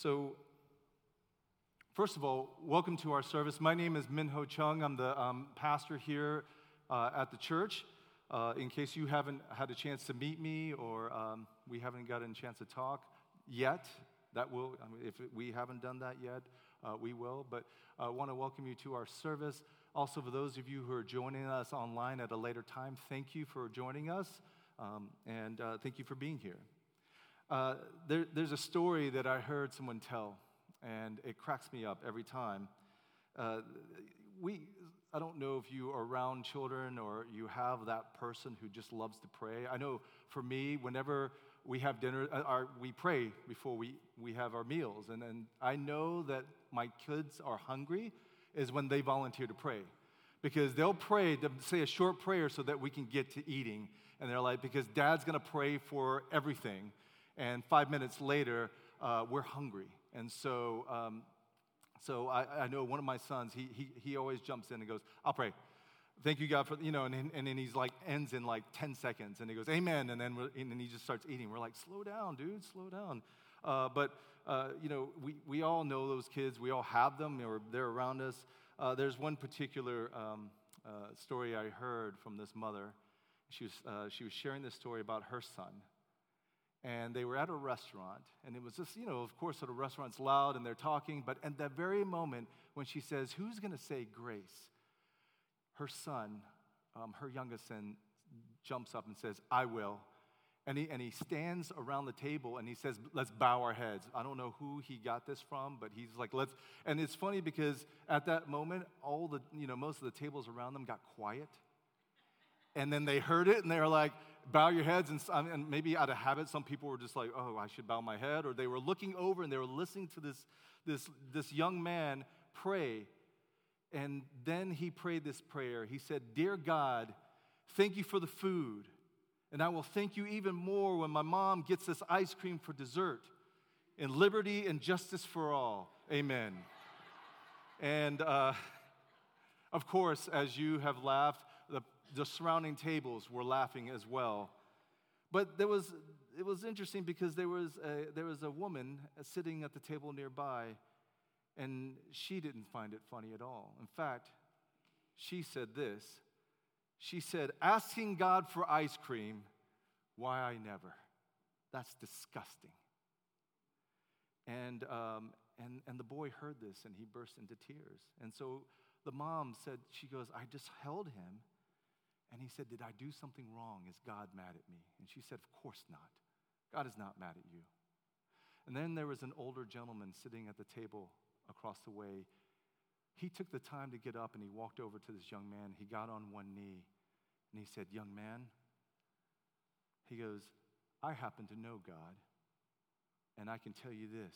So, first of all, welcome to our service. My name is Minho Chung. I'm the um, pastor here uh, at the church. Uh, in case you haven't had a chance to meet me or um, we haven't gotten a chance to talk yet, that will, I mean, if we haven't done that yet, uh, we will. But I uh, want to welcome you to our service. Also, for those of you who are joining us online at a later time, thank you for joining us um, and uh, thank you for being here. Uh, there, there's a story that I heard someone tell, and it cracks me up every time. Uh, we, I don't know if you are around children or you have that person who just loves to pray. I know for me, whenever we have dinner, uh, our, we pray before we, we have our meals. And, and I know that my kids are hungry is when they volunteer to pray. Because they'll pray to say a short prayer so that we can get to eating. And they're like, because dad's gonna pray for everything. And five minutes later, uh, we're hungry. And so, um, so I, I, know one of my sons, he, he, he always jumps in and goes, I'll pray. Thank you, God, for, you know, and, and then he's like, ends in like 10 seconds. And he goes, Amen. And then, and then he just starts eating. We're like, slow down, dude, slow down. Uh, but, uh, you know, we, we all know those kids. We all have them, or they're around us. Uh, there's one particular um, uh, story I heard from this mother. She was, uh, she was sharing this story about her son and they were at a restaurant and it was just you know of course at a restaurant's loud and they're talking but at that very moment when she says who's going to say grace? her son um, her youngest son jumps up and says i will. And he, and he stands around the table and he says let's bow our heads. I don't know who he got this from but he's like let's and it's funny because at that moment all the you know most of the tables around them got quiet. And then they heard it and they were like bow your heads, and, and maybe out of habit, some people were just like, oh, I should bow my head, or they were looking over and they were listening to this, this, this young man pray. And then he prayed this prayer. He said, Dear God, thank you for the food. And I will thank you even more when my mom gets this ice cream for dessert. And liberty and justice for all. Amen. and uh, of course, as you have laughed, the surrounding tables were laughing as well. But there was, it was interesting because there was, a, there was a woman sitting at the table nearby, and she didn't find it funny at all. In fact, she said this She said, Asking God for ice cream, why I never. That's disgusting. And, um, and, and the boy heard this and he burst into tears. And so the mom said, She goes, I just held him and he said, Did I do something wrong? Is God mad at me? And she said, Of course not. God is not mad at you. And then there was an older gentleman sitting at the table across the way. He took the time to get up and he walked over to this young man. He got on one knee and he said, Young man, he goes, I happen to know God, and I can tell you this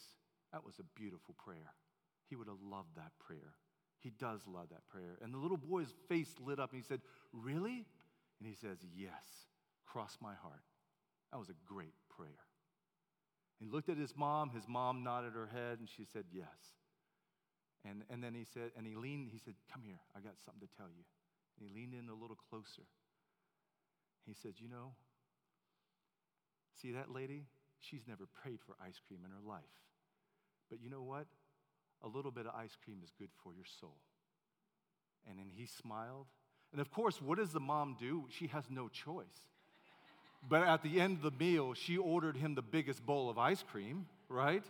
that was a beautiful prayer. He would have loved that prayer. He does love that prayer. And the little boy's face lit up and he said, Really? And he says, Yes, cross my heart. That was a great prayer. He looked at his mom. His mom nodded her head and she said, Yes. And, and then he said, and he leaned, he said, Come here, I got something to tell you. And he leaned in a little closer. He said, You know, see that lady? She's never prayed for ice cream in her life. But you know what? A little bit of ice cream is good for your soul. And then he smiled. And of course, what does the mom do? She has no choice. But at the end of the meal, she ordered him the biggest bowl of ice cream, right?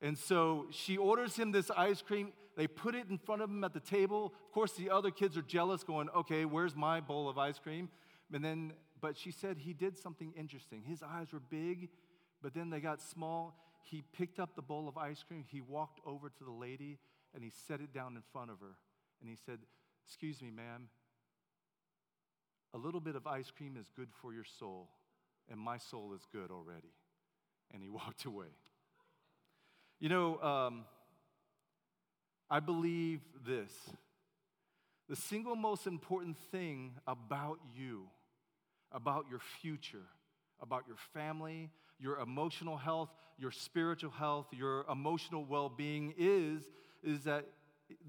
And so she orders him this ice cream. They put it in front of him at the table. Of course, the other kids are jealous, going, okay, where's my bowl of ice cream? And then, but she said he did something interesting. His eyes were big, but then they got small he picked up the bowl of ice cream, he walked over to the lady, and he set it down in front of her. And he said, Excuse me, ma'am, a little bit of ice cream is good for your soul, and my soul is good already. And he walked away. You know, um, I believe this the single most important thing about you, about your future, about your family, your emotional health, your spiritual health, your emotional well being is, is that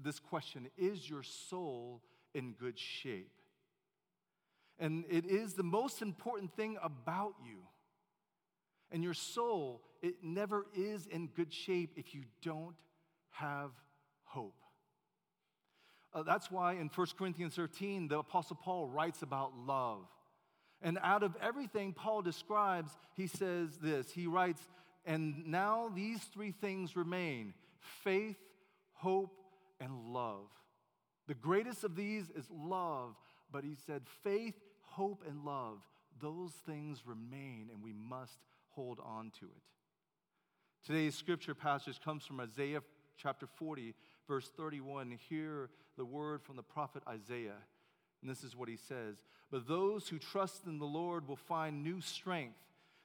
this question is your soul in good shape? And it is the most important thing about you. And your soul it never is in good shape if you don't have hope. Uh, that's why in 1 Corinthians 13, the Apostle Paul writes about love. And out of everything Paul describes, he says this He writes, And now these three things remain faith, hope, and love. The greatest of these is love, but he said, faith, hope, and love, those things remain, and we must hold on to it. Today's scripture passage comes from Isaiah chapter 40, verse 31. Hear the word from the prophet Isaiah. And this is what he says But those who trust in the Lord will find new strength.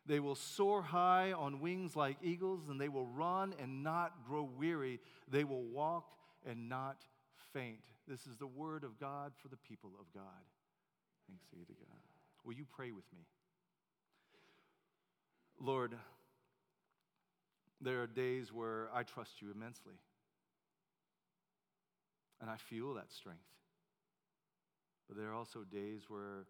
They will soar high on wings like eagles, and they will run and not grow weary. They will walk and not faint. This is the word of God for the people of God. Thanks be to God. Will you pray with me? Lord, there are days where I trust you immensely. And I feel that strength. But there are also days where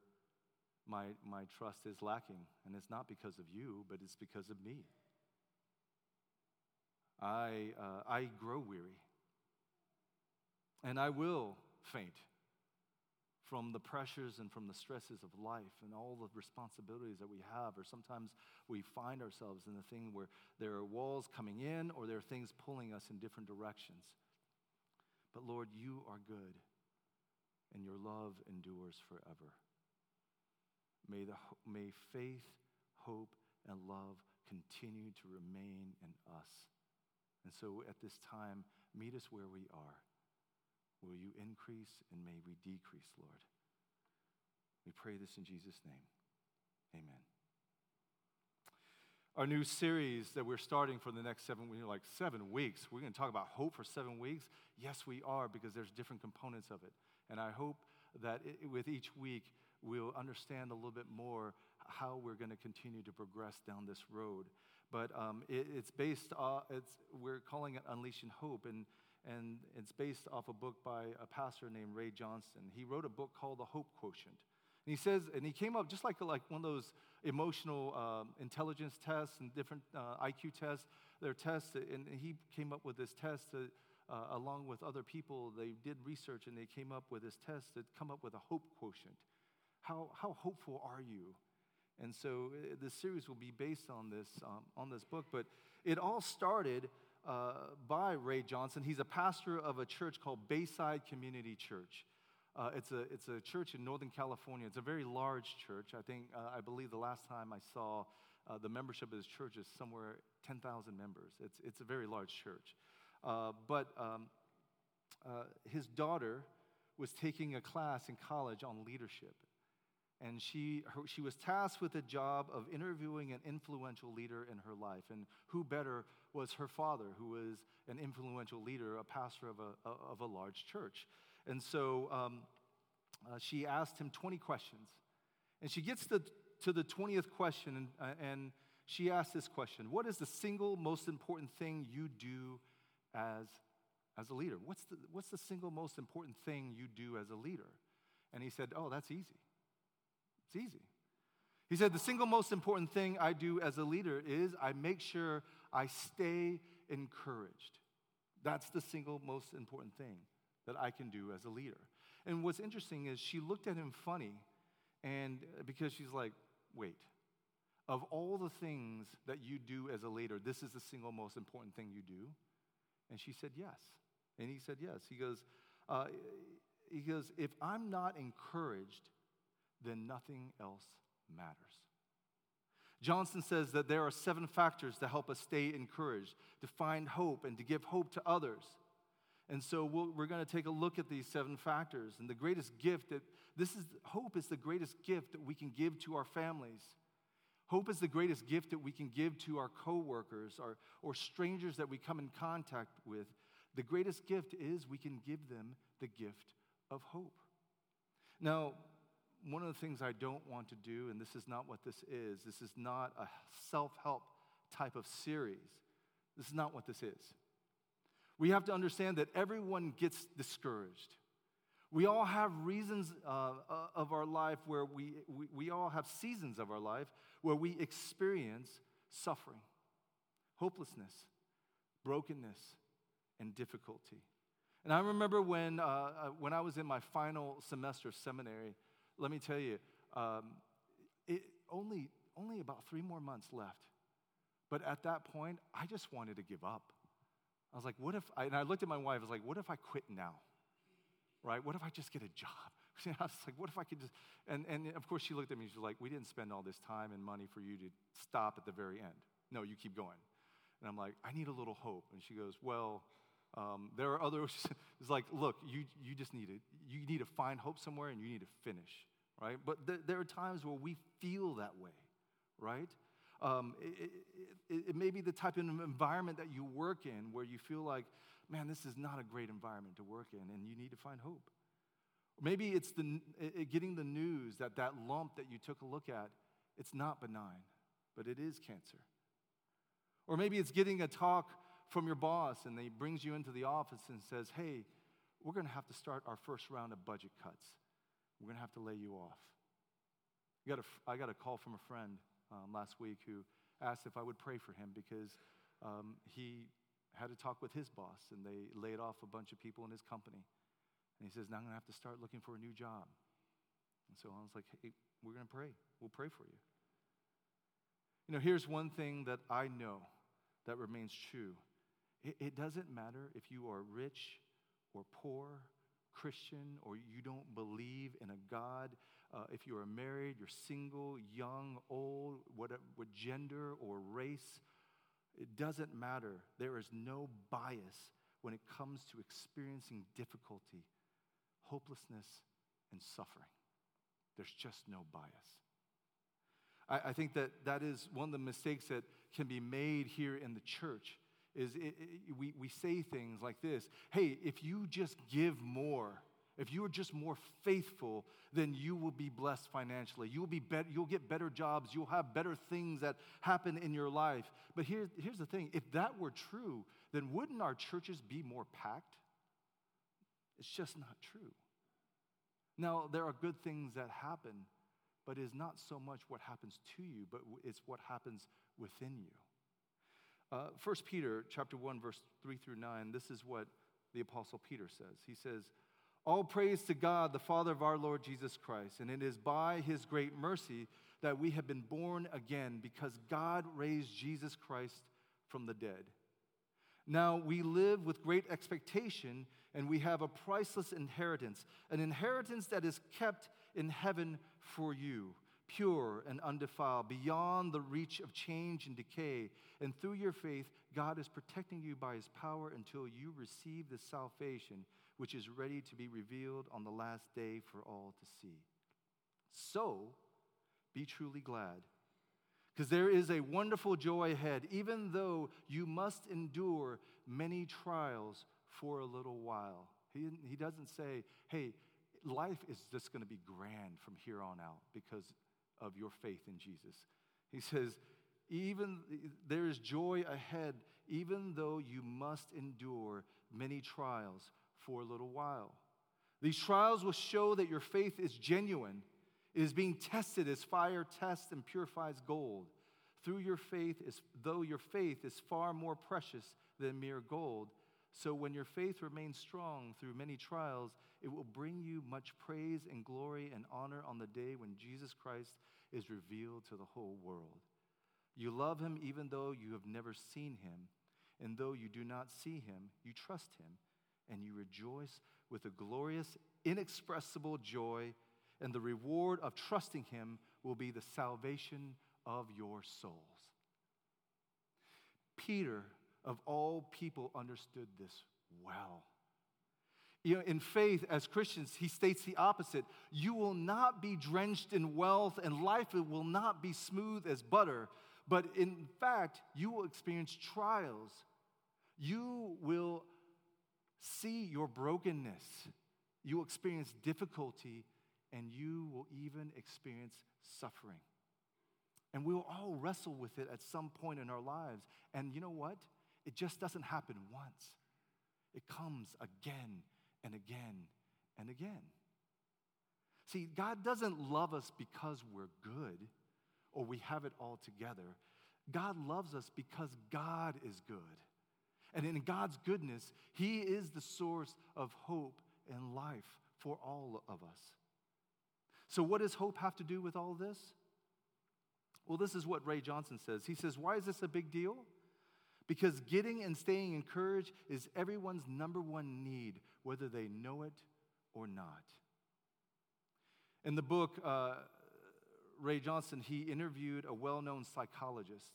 my, my trust is lacking. And it's not because of you, but it's because of me. I, uh, I grow weary. And I will faint from the pressures and from the stresses of life and all the responsibilities that we have. Or sometimes we find ourselves in the thing where there are walls coming in or there are things pulling us in different directions. But Lord, you are good and your love endures forever. May, the, may faith, hope, and love continue to remain in us. And so at this time, meet us where we are. Will you increase and may we decrease, Lord? We pray this in Jesus' name. Amen. Our new series that we're starting for the next seven weeks, like seven weeks, we're going to talk about hope for seven weeks. Yes, we are, because there's different components of it. And I hope that it, with each week, we'll understand a little bit more how we're going to continue to progress down this road. But um, it, it's based, uh, it's, we're calling it Unleashing Hope. And and it's based off a book by a pastor named Ray Johnston. He wrote a book called The Hope Quotient. And he says, and he came up just like, like one of those emotional um, intelligence tests and different uh, IQ tests. They're tests, and he came up with this test to, uh, along with other people. They did research and they came up with this test to come up with a hope quotient. How, how hopeful are you? And so uh, this series will be based on this, um, on this book. But it all started uh, by Ray Johnston. He's a pastor of a church called Bayside Community Church. Uh, it's, a, it's a church in Northern California. It's a very large church. I think, uh, I believe the last time I saw uh, the membership of this church is somewhere 10,000 members. It's, it's a very large church. Uh, but um, uh, his daughter was taking a class in college on leadership and she, her, she was tasked with the job of interviewing an influential leader in her life. And who better was her father, who was an influential leader, a pastor of a, of a large church. And so um, uh, she asked him 20 questions. And she gets to, to the 20th question, and, uh, and she asked this question What is the single most important thing you do as, as a leader? What's the, what's the single most important thing you do as a leader? And he said, Oh, that's easy. It's easy. He said, The single most important thing I do as a leader is I make sure I stay encouraged. That's the single most important thing that I can do as a leader. And what's interesting is she looked at him funny, and because she's like, wait, of all the things that you do as a leader, this is the single most important thing you do? And she said, yes. And he said, yes. He goes, uh, he goes, if I'm not encouraged, then nothing else matters. Johnston says that there are seven factors to help us stay encouraged, to find hope, and to give hope to others. And so we we are going to take a look at these seven factors. And the greatest gift that this is hope is the greatest gift that we can give to our families. Hope is the greatest gift that we can give to our coworkers or, or strangers that we come in contact with. The greatest gift is we can give them the gift of hope. Now, one of the things I don't want to do, and this is not what this is, this is not a self help type of series. This is not what this is. We have to understand that everyone gets discouraged. We all have reasons uh, uh, of our life where we, we, we all have seasons of our life where we experience suffering. hopelessness, brokenness, and difficulty. And I remember when, uh, uh, when I was in my final semester of seminary, let me tell you, um, it, only, only about three more months left. But at that point, I just wanted to give up. I was like, what if, I, and I looked at my wife, I was like, what if I quit now? Right? What if I just get a job? I was like, what if I could just, and, and of course she looked at me, she was like, we didn't spend all this time and money for you to stop at the very end. No, you keep going. And I'm like, I need a little hope. And she goes, well, um, there are others. it's like, look, you, you just need to, you need to find hope somewhere and you need to finish, right? But th- there are times where we feel that way, right? Um, it, it, it, may be the type of environment that you work in where you feel like, man, this is not a great environment to work in, and you need to find hope. Maybe it's the, getting the news that that lump that you took a look at, it's not benign, but it is cancer. Or maybe it's getting a talk from your boss and they brings you into the office and says, hey, we're going to have to start our first round of budget cuts. We're going to have to lay you off. I got a, I got a call from a friend um, last week who asked if I would pray for him because um, he had a talk with his boss and they laid off a bunch of people in his company. And he says, Now I'm going to have to start looking for a new job. And so I was like, Hey, we're going to pray. We'll pray for you. You know, here's one thing that I know that remains true it, it doesn't matter if you are rich or poor, Christian, or you don't believe in a God. Uh, if you are married, you're single, young, old, what, what gender or race, it doesn't matter. There is no bias when it comes to experiencing difficulty, hopelessness, and suffering. There's just no bias. I, I think that that is one of the mistakes that can be made here in the church is it, it, we, we say things like this hey if you just give more if you are just more faithful then you will be blessed financially. You will be better you'll get better jobs. You'll have better things that happen in your life. But here, here's the thing. If that were true then wouldn't our churches be more packed it's just not true now there are good things that happen but it is not so much what happens to you but it's what happens within you uh, 1 Peter chapter 1, verse 3 through 9, this is what the Apostle Peter says. He says, All praise to God, the Father of our Lord Jesus Christ, and it is by his great mercy that we have been born again, because God raised Jesus Christ from the dead. Now we live with great expectation, and we have a priceless inheritance, an inheritance that is kept in heaven for you pure and undefiled, beyond the reach of change and decay. And through your faith, God is protecting you by his power until you receive the salvation which is ready to be revealed on the last day for all to see. So, be truly glad. Because there is a wonderful joy ahead, even though you must endure many trials for a little while. He, he doesn't say, hey, life is just going to be grand from here on out because of your faith in Jesus. He says, even there is joy ahead, even though you must endure many trials for a little while. These trials will show that your faith is genuine. It is being tested as fire tests and purifies gold. Through your faith, is, though your faith is far more precious than mere gold, so when your faith remains strong through many trials, it will bring you much praise and glory and honor on the day when Jesus Christ is revealed to the whole world. You love him even though you have never seen him, and though you do not see him, you trust him, and you rejoice with a glorious, inexpressible joy, and the reward of trusting him will be the salvation of your souls. Peter, of all people, understood this well. You know, in faith, as Christians, he states the opposite. You will not be drenched in wealth, and life will not be smooth as butter, but in fact, you will experience trials. You will see your brokenness. You will experience difficulty, and you will even experience suffering. And we'll all wrestle with it at some point in our lives. And you know what? It just doesn't happen once, it comes again and again and again. See, God doesn't love us because we're good or we have it all together. God loves us because God is good. And in God's goodness, He is the source of hope and life for all of us. So, what does hope have to do with all this? Well, this is what Ray Johnston says. He says, Why is this a big deal? Because getting and staying encouraged is everyone's number one need, whether they know it or not. In the book, uh, Ray Johnston, he interviewed a well known psychologist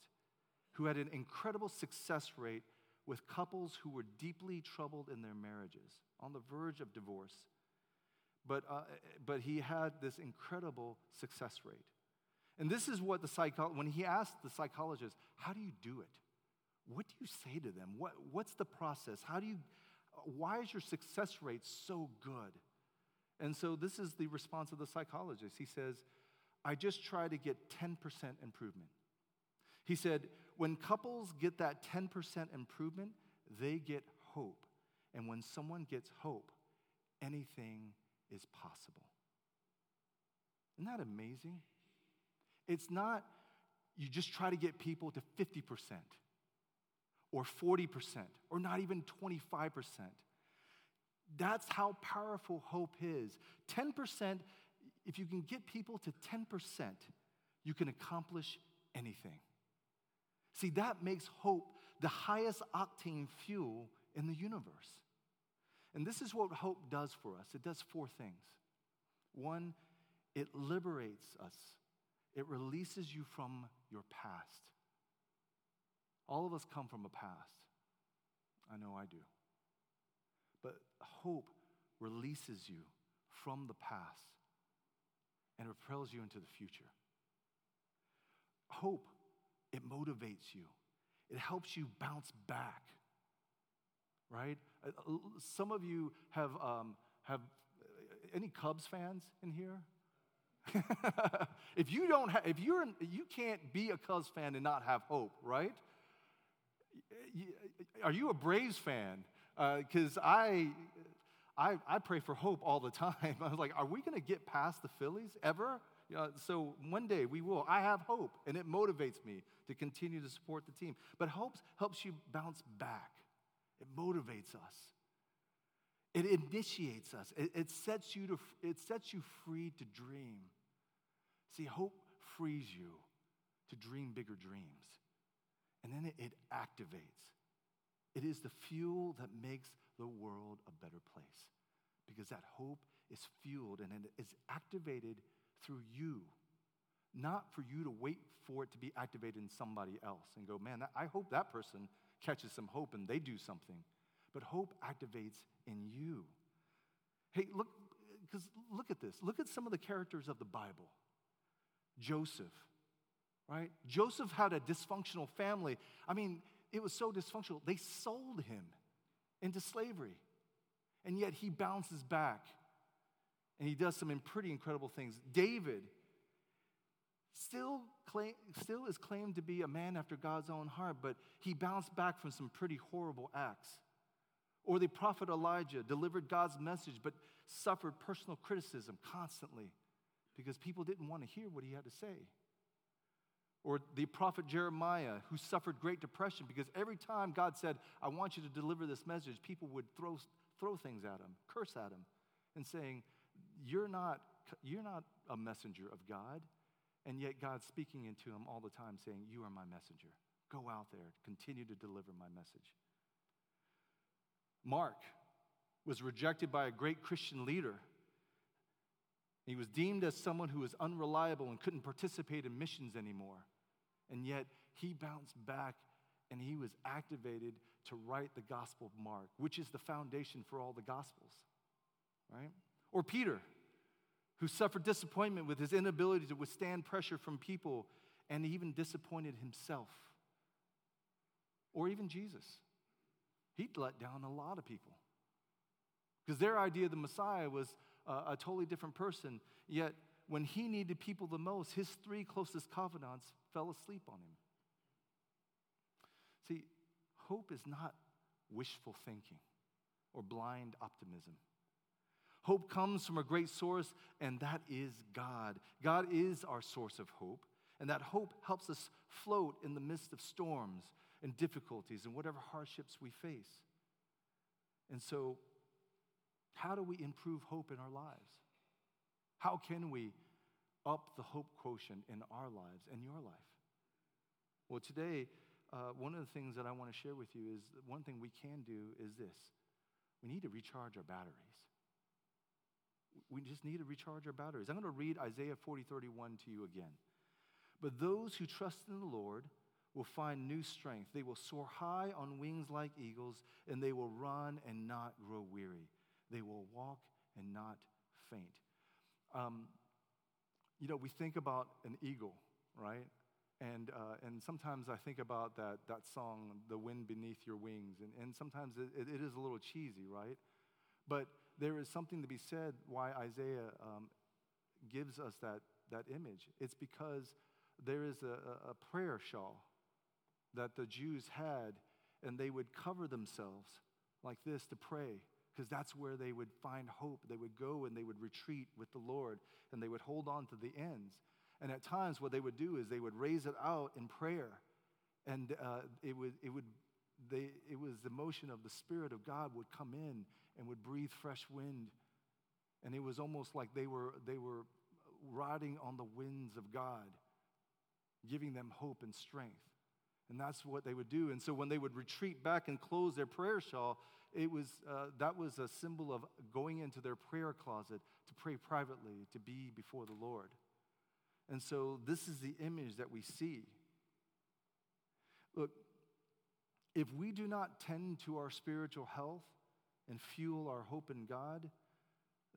who had an incredible success rate with couples who were deeply troubled in their marriages, on the verge of divorce. But, uh, but he had this incredible success rate. And this is what the psycho- when he asked the psychologist, How do you do it? What do you say to them? What, what's the process? How do you, why is your success rate so good? And so this is the response of the psychologist. He says, I just try to get 10% improvement. He said, when couples get that 10% improvement, they get hope. And when someone gets hope, anything is possible. Isn't that amazing? It's not you just try to get people to 50% or 40% or not even 25%. That's how powerful hope is. 10%, if you can get people to 10%, you can accomplish anything. See, that makes hope the highest octane fuel in the universe. And this is what hope does for us it does four things. One, it liberates us, it releases you from your past. All of us come from a past. I know I do. But hope releases you from the past and propels you into the future. Hope it motivates you, it helps you bounce back, right? Uh, uh, some of you have, um, have uh, any Cubs fans in here? if you don't have, if you're, you can't be a Cubs fan and not have hope, right? Are you a Braves fan? Because uh, I, I, I pray for hope all the time. I was like, are we going to get past the Phillies ever? You know, so one day we will. I have hope, and it motivates me to continue to support the team. But hope helps you bounce back, it motivates us, it initiates us, it, it, sets, you to, it sets you free to dream. See, hope frees you to dream bigger dreams, and then it, it activates. It is the fuel that makes the world a better place because that hope is fueled and it is activated through you, not for you to wait for it to be activated in somebody else and go, man, I hope that person catches some hope and they do something. But hope activates in you. Hey, look, because look at this. Look at some of the characters of the Bible. Joseph, right? Joseph had a dysfunctional family. I mean, it was so dysfunctional, they sold him into slavery. And yet he bounces back and he does some pretty incredible things. David still, claim, still is claimed to be a man after God's own heart, but he bounced back from some pretty horrible acts. Or the prophet Elijah delivered God's message, but suffered personal criticism constantly because people didn't want to hear what he had to say. Or the prophet Jeremiah, who suffered great depression because every time God said, I want you to deliver this message, people would throw, throw things at him, curse at him, and saying, you're not, you're not a messenger of God. And yet God's speaking into him all the time, saying, You are my messenger. Go out there, continue to deliver my message. Mark was rejected by a great Christian leader. He was deemed as someone who was unreliable and couldn't participate in missions anymore. And yet he bounced back and he was activated to write the Gospel of Mark, which is the foundation for all the Gospels, right? Or Peter, who suffered disappointment with his inability to withstand pressure from people and even disappointed himself. Or even Jesus. He'd let down a lot of people. Because their idea of the Messiah was a, a totally different person. Yet, when he needed people the most, his three closest confidants fell asleep on him. See, hope is not wishful thinking or blind optimism. Hope comes from a great source, and that is God. God is our source of hope. And that hope helps us float in the midst of storms and difficulties and whatever hardships we face. And so, how do we improve hope in our lives? How can we up the hope quotient in our lives and your life? Well, today, uh, one of the things that I want to share with you is one thing we can do is this we need to recharge our batteries. We just need to recharge our batteries. I'm going to read Isaiah 40 31 to you again. But those who trust in the Lord will find new strength. They will soar high on wings like eagles, and they will run and not grow weary. They will walk and not faint. Um, you know, we think about an eagle, right? And, uh, and sometimes I think about that, that song, The Wind Beneath Your Wings, and, and sometimes it, it is a little cheesy, right? But there is something to be said why Isaiah um, gives us that, that image. It's because there is a, a prayer shawl that the Jews had, and they would cover themselves like this to pray because that's where they would find hope. They would go and they would retreat with the Lord and they would hold on to the ends. And at times, what they would do is they would raise it out in prayer. And uh, it, would, it, would, they, it was the motion of the Spirit of God would come in and would breathe fresh wind. And it was almost like they were, they were riding on the winds of God, giving them hope and strength. And that's what they would do. And so when they would retreat back and close their prayer shawl, it was, uh, that was a symbol of going into their prayer closet to pray privately, to be before the Lord. And so this is the image that we see. Look, if we do not tend to our spiritual health and fuel our hope in God,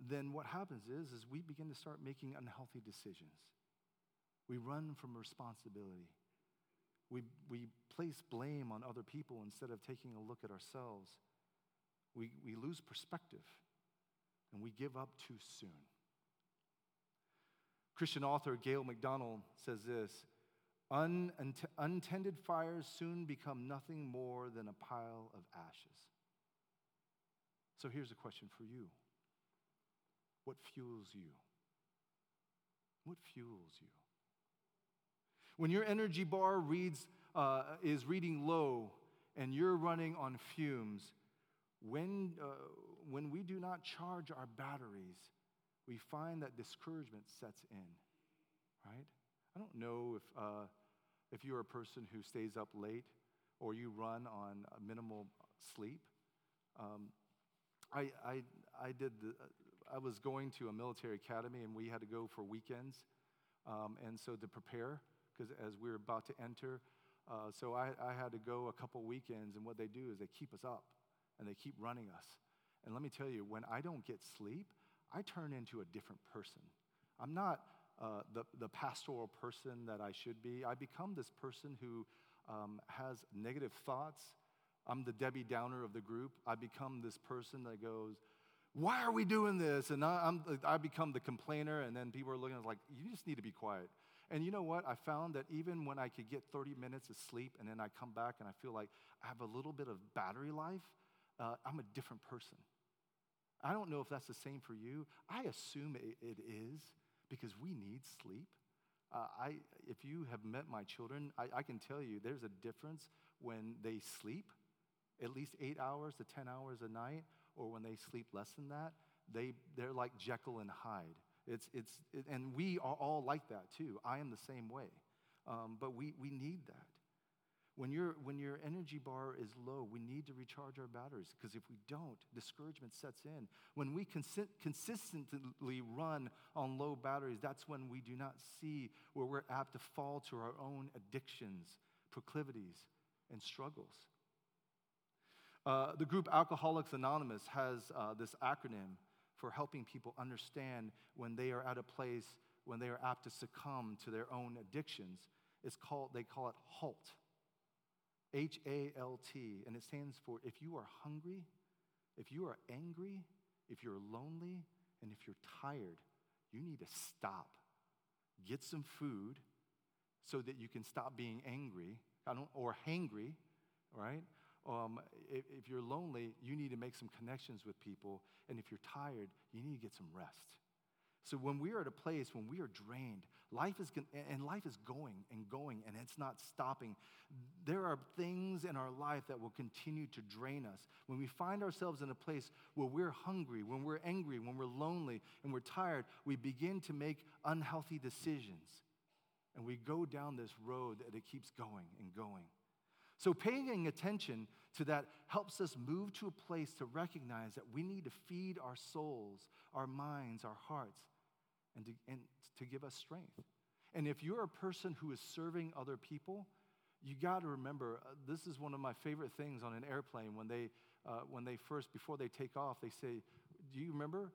then what happens is, is we begin to start making unhealthy decisions. We run from responsibility. We, we place blame on other people instead of taking a look at ourselves. We, we lose perspective and we give up too soon. Christian author Gail MacDonald says this Untended fires soon become nothing more than a pile of ashes. So here's a question for you What fuels you? What fuels you? When your energy bar reads, uh, is reading low and you're running on fumes, when, uh, when we do not charge our batteries, we find that discouragement sets in, right? I don't know if, uh, if you're a person who stays up late or you run on minimal sleep. Um, I, I, I, did the, I was going to a military academy and we had to go for weekends. Um, and so to prepare, because as we were about to enter, uh, so I, I had to go a couple weekends, and what they do is they keep us up and they keep running us. And let me tell you, when I don't get sleep, I turn into a different person. I'm not uh, the, the pastoral person that I should be. I become this person who um, has negative thoughts. I'm the Debbie Downer of the group. I become this person that goes, Why are we doing this? And I, am I become the complainer, and then people are looking at like, You just need to be quiet. And you know what? I found that even when I could get 30 minutes of sleep and then I come back and I feel like I have a little bit of battery life, uh, I'm a different person. I don't know if that's the same for you. I assume it, it is because we need sleep. Uh, I, if you have met my children, I, I can tell you there's a difference when they sleep at least eight hours to 10 hours a night, or when they sleep less than that. They, they're like Jekyll and Hyde. It's, it's, it, and we are all like that too. I am the same way. Um, but we, we need that. When, you when your energy bar is low, we need to recharge our batteries because if we don't, discouragement sets in. When we consi- consistently run on low batteries, that's when we do not see where we're apt to fall to our own addictions, proclivities, and struggles. Uh, the group Alcoholics Anonymous has uh, this acronym for helping people understand when they are at a place when they are apt to succumb to their own addictions. It's called, they call it HALT. H A L T, and it stands for if you are hungry, if you are angry, if you're lonely, and if you're tired, you need to stop. Get some food so that you can stop being angry or hangry, right? Um, if, if you're lonely, you need to make some connections with people. And if you're tired, you need to get some rest. So when we are at a place when we are drained, life is and life is going and going and it's not stopping. There are things in our life that will continue to drain us. When we find ourselves in a place where we're hungry, when we're angry, when we're lonely and we're tired, we begin to make unhealthy decisions. And we go down this road that it keeps going and going. So, paying attention to that helps us move to a place to recognize that we need to feed our souls, our minds, our hearts, and to, and to give us strength. And if you're a person who is serving other people, you got to remember uh, this is one of my favorite things on an airplane when they, uh, when they first, before they take off, they say, Do you remember?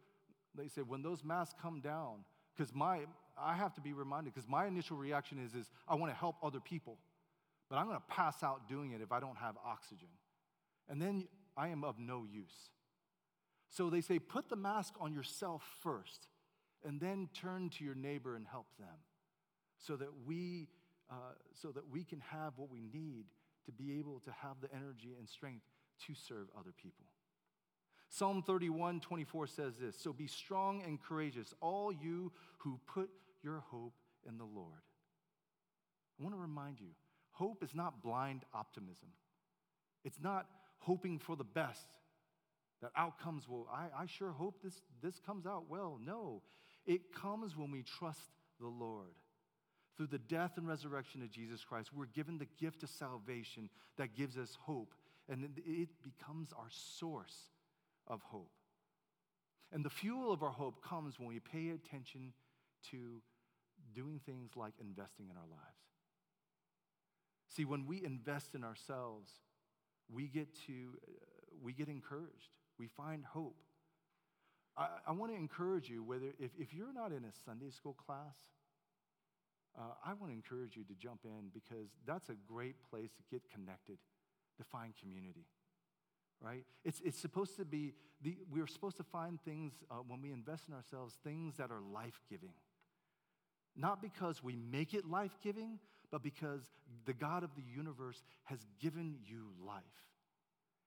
They say, When those masks come down, because my, I have to be reminded, because my initial reaction is, is I want to help other people, but I'm going to pass out doing it if I don't have oxygen. And then I am of no use. So they say, Put the mask on yourself first and then turn to your neighbor and help them so that we uh, so that we can have what we need to be able to have the energy and strength to serve other people psalm 31 24 says this so be strong and courageous all you who put your hope in the lord i want to remind you hope is not blind optimism it's not hoping for the best that outcomes will I, I sure hope this, this comes out well no it comes when we trust the Lord. Through the death and resurrection of Jesus Christ, we're given the gift of salvation that gives us hope, and it becomes our source of hope. And the fuel of our hope comes when we pay attention to doing things like investing in our lives. See, when we invest in ourselves, we get to we get encouraged. We find hope. I, I want to encourage you, whether if, if you're not in a Sunday school class, uh, I want to encourage you to jump in because that's a great place to get connected, to find community, right? It's, it's supposed to be, the, we're supposed to find things uh, when we invest in ourselves, things that are life giving. Not because we make it life giving, but because the God of the universe has given you life.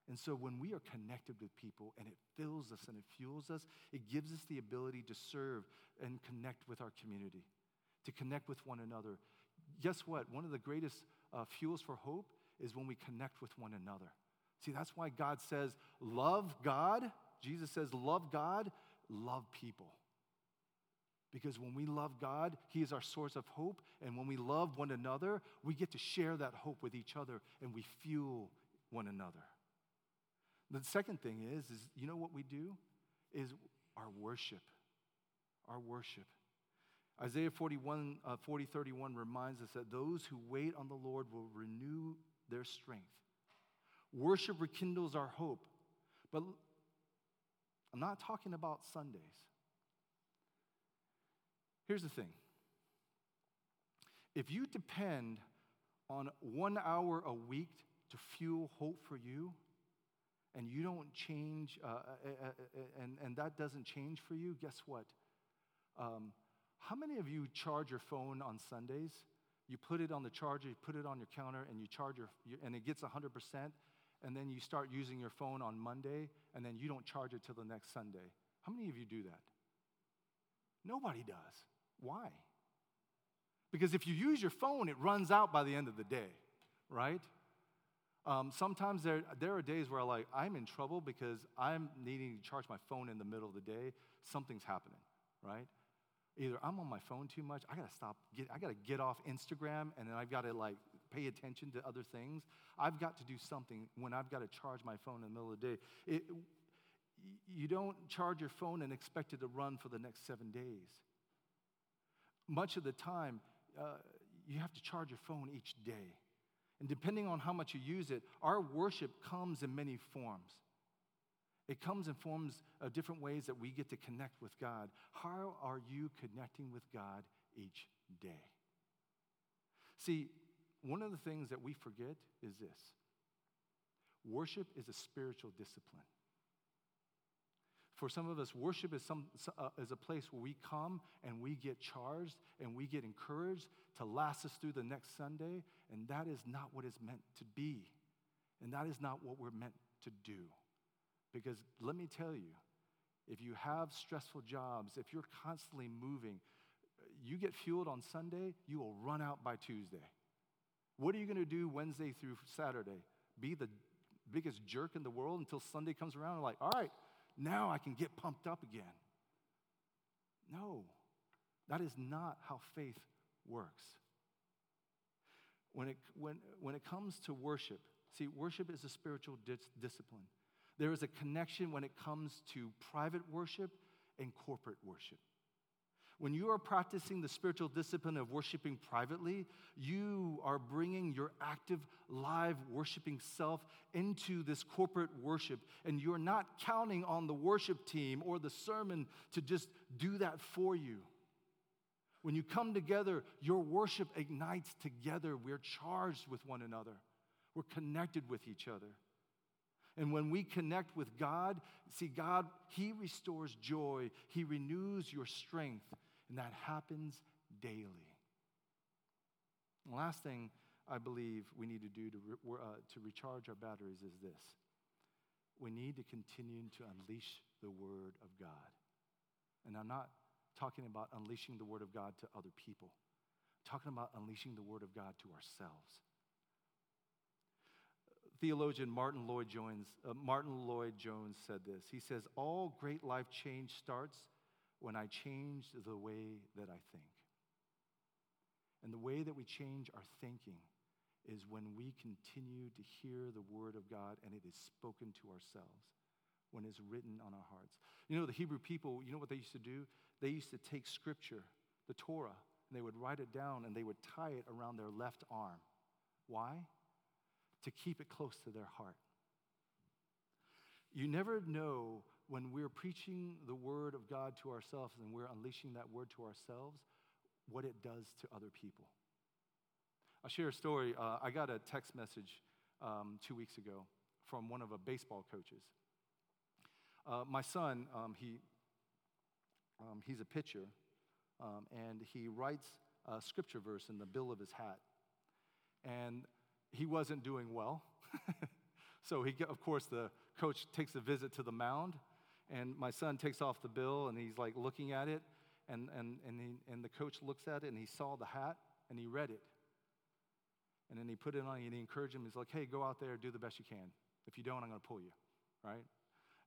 And so when we are connected with people and it fills us and it fuels us, it gives us the ability to serve and connect with our community, to connect with one another. Guess what? One of the greatest uh, fuels for hope is when we connect with one another. See, that's why God says, love God. Jesus says, love God, love people. Because when we love God, He is our source of hope. And when we love one another, we get to share that hope with each other and we fuel one another. The second thing is, is you know what we do? Is our worship. Our worship. Isaiah 41, uh, 40, 31 reminds us that those who wait on the Lord will renew their strength. Worship rekindles our hope. But I'm not talking about Sundays. Here's the thing if you depend on one hour a week to fuel hope for you, and you don't change, uh, uh, uh, uh, and, and that doesn't change for you, guess what? Um, how many of you charge your phone on Sundays? You put it on the charger, you put it on your counter, and you charge your, and it gets 100%, and then you start using your phone on Monday, and then you don't charge it till the next Sunday. How many of you do that? Nobody does. Why? Because if you use your phone, it runs out by the end of the day, right? Um, sometimes there, there are days where I'm like, I'm in trouble because I'm needing to charge my phone in the middle of the day. Something's happening, right? Either I'm on my phone too much, I gotta stop, get, I gotta get off Instagram, and then I've gotta like pay attention to other things. I've got to do something when I've gotta charge my phone in the middle of the day. It, you don't charge your phone and expect it to run for the next seven days. Much of the time, uh, you have to charge your phone each day. And depending on how much you use it, our worship comes in many forms. It comes in forms of different ways that we get to connect with God. How are you connecting with God each day? See, one of the things that we forget is this worship is a spiritual discipline. For some of us, worship is, some, uh, is a place where we come and we get charged and we get encouraged to last us through the next Sunday, and that is not what it's meant to be. And that is not what we're meant to do. Because let me tell you, if you have stressful jobs, if you're constantly moving, you get fueled on Sunday, you will run out by Tuesday. What are you going to do Wednesday through Saturday? Be the biggest jerk in the world until Sunday comes around and like, all right, now I can get pumped up again. No, that is not how faith works. When it, when, when it comes to worship, see, worship is a spiritual dis- discipline. There is a connection when it comes to private worship and corporate worship. When you are practicing the spiritual discipline of worshiping privately, you are bringing your active, live worshiping self into this corporate worship, and you're not counting on the worship team or the sermon to just do that for you. When you come together, your worship ignites together. We're charged with one another, we're connected with each other. And when we connect with God, see, God, He restores joy, He renews your strength, and that happens daily. The last thing I believe we need to do to, re- uh, to recharge our batteries is this we need to continue to unleash the Word of God. And I'm not talking about unleashing the Word of God to other people, I'm talking about unleashing the Word of God to ourselves. Theologian Martyn Lloyd-Jones, uh, Martyn Lloyd-Jones said this. He says, All great life change starts when I change the way that I think. And the way that we change our thinking is when we continue to hear the word of God and it is spoken to ourselves, when it's written on our hearts. You know, the Hebrew people, you know what they used to do? They used to take scripture, the Torah, and they would write it down and they would tie it around their left arm. Why? To keep it close to their heart. You never know when we're preaching the word of God to ourselves and we're unleashing that word to ourselves, what it does to other people. I'll share a story. Uh, I got a text message um, two weeks ago from one of the baseball coaches. Uh, my son, um, he, um, he's a pitcher, um, and he writes a scripture verse in the bill of his hat. And he wasn't doing well. so, he, of course, the coach takes a visit to the mound and my son takes off the bill and he's like looking at it. And, and, and, he, and the coach looks at it and he saw the hat and he read it. And then he put it on and he encouraged him. He's like, hey, go out there, do the best you can. If you don't, I'm going to pull you, right?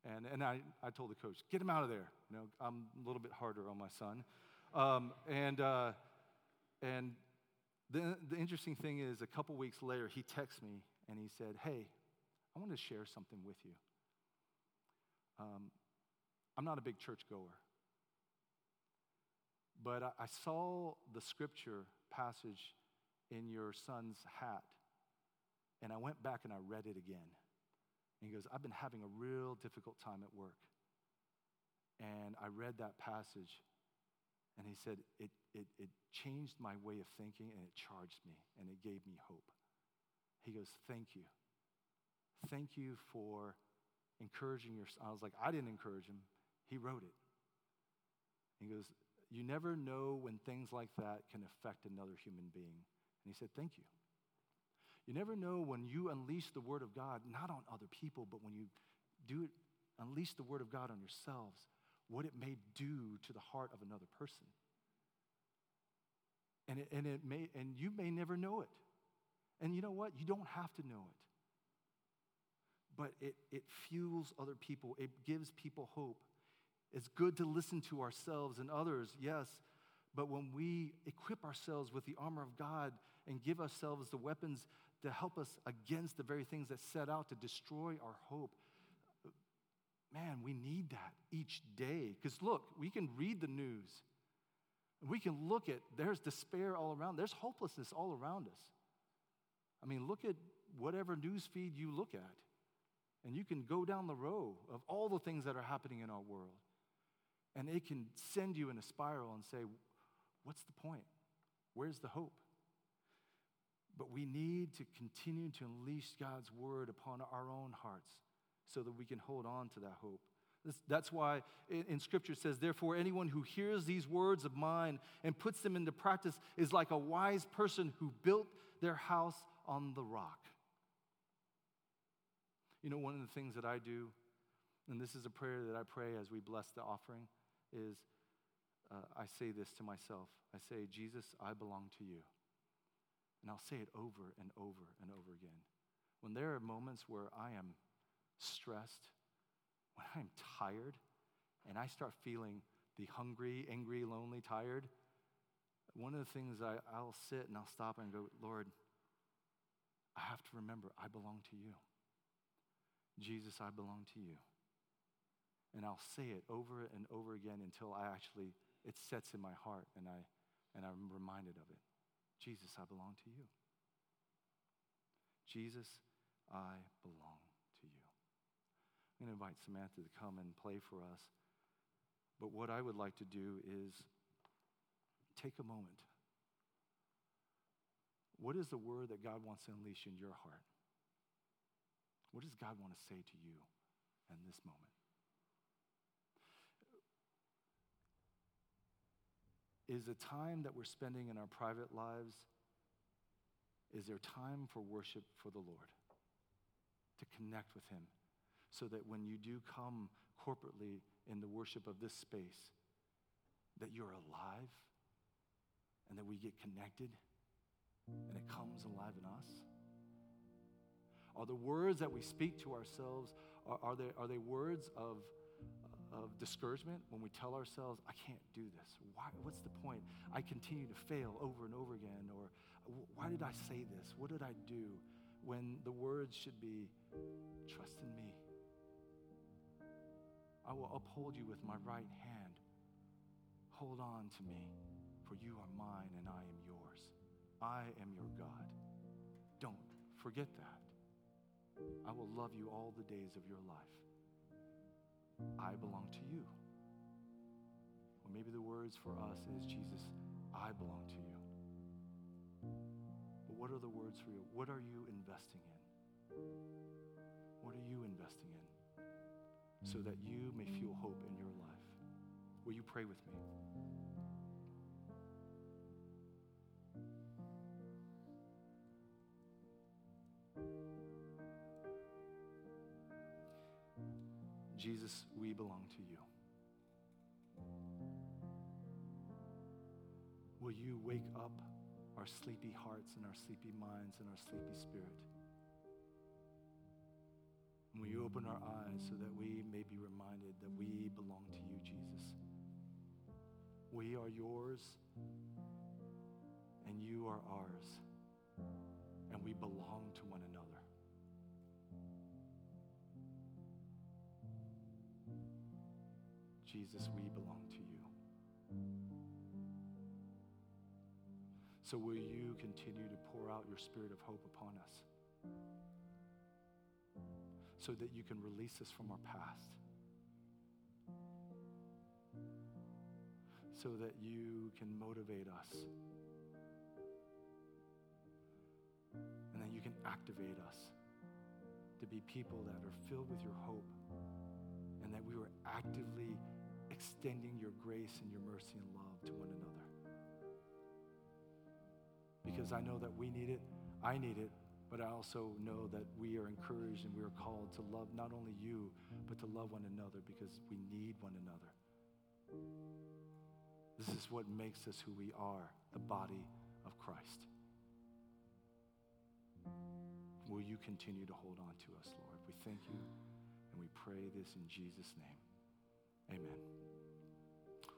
And, and I, I told the coach, get him out of there. You know, I'm a little bit harder on my son. Um, and uh, and the, the interesting thing is, a couple weeks later, he texts me and he said, hey, I want to share something with you. Um, I'm not a big church goer. But I, I saw the scripture passage in your son's hat, and I went back and I read it again. And he goes, I've been having a real difficult time at work. And I read that passage, and he said, it, it, it changed my way of thinking, and it charged me, and it gave me hope. He goes, Thank you. Thank you for encouraging your son. I was like, I didn't encourage him. He wrote it. He goes, You never know when things like that can affect another human being. And he said, Thank you. You never know when you unleash the word of God, not on other people, but when you do it, unleash the word of God on yourselves, what it may do to the heart of another person. And it, and it may, and you may never know it. And you know what? You don't have to know it. But it, it fuels other people, it gives people hope. It's good to listen to ourselves and others, yes, but when we equip ourselves with the armor of God and give ourselves the weapons to help us against the very things that set out to destroy our hope, man, we need that each day. Because look, we can read the news. We can look at, there's despair all around, there's hopelessness all around us. I mean, look at whatever news feed you look at, and you can go down the row of all the things that are happening in our world. And they can send you in a spiral and say, What's the point? Where's the hope? But we need to continue to unleash God's word upon our own hearts so that we can hold on to that hope. That's why in Scripture says, Therefore, anyone who hears these words of mine and puts them into practice is like a wise person who built their house on the rock. You know, one of the things that I do And this is a prayer that I pray as we bless the offering is uh, I say this to myself. I say, Jesus, I belong to you. And I'll say it over and over and over again. When there are moments where I am stressed, when I'm tired, and I start feeling the hungry, angry, lonely, tired, one of the things I, I'll sit and I'll stop and go, Lord, I have to remember I belong to you. Jesus, I belong to you. And I'll say it over and over again until I actually, it sets in my heart and, I, and I'm reminded of it. Jesus, I belong to you. Jesus, I belong to you. I'm going to invite Samantha to come and play for us. But what I would like to do is take a moment. What is the word that God wants to unleash in your heart? What does God want to say to you in this moment? Is the time that we're spending in our private lives, is there time for worship for the Lord? To connect with Him so that when you do come corporately in the worship of this space, that you're alive and that we get connected and it comes alive in us? Are the words that we speak to ourselves, are, are, they, are they words of, of discouragement when we tell ourselves, I can't do this? Why, what's the point? I continue to fail over and over again. Or why did I say this? What did I do? When the words should be, trust in me. I will uphold you with my right hand. Hold on to me, for you are mine and I am yours. I am your God. Don't forget that. I will love you all the days of your life. I belong to you. Or maybe the words for us is Jesus, I belong to you. But what are the words for you? What are you investing in? What are you investing in? So that you may feel hope in your life. Will you pray with me? Jesus, we belong to you. Will you wake up our sleepy hearts and our sleepy minds and our sleepy spirit? And will you open our eyes so that we may be reminded that we belong to you, Jesus? We are yours and you are ours, and we belong to Jesus, we belong to you. So will you continue to pour out your spirit of hope upon us so that you can release us from our past? So that you can motivate us and that you can activate us to be people that are filled with your hope and that we were actively extending your grace and your mercy and love to one another. Because I know that we need it, I need it, but I also know that we are encouraged and we are called to love not only you, but to love one another because we need one another. This is what makes us who we are, the body of Christ. Will you continue to hold on to us, Lord? We thank you and we pray this in Jesus' name. Amen.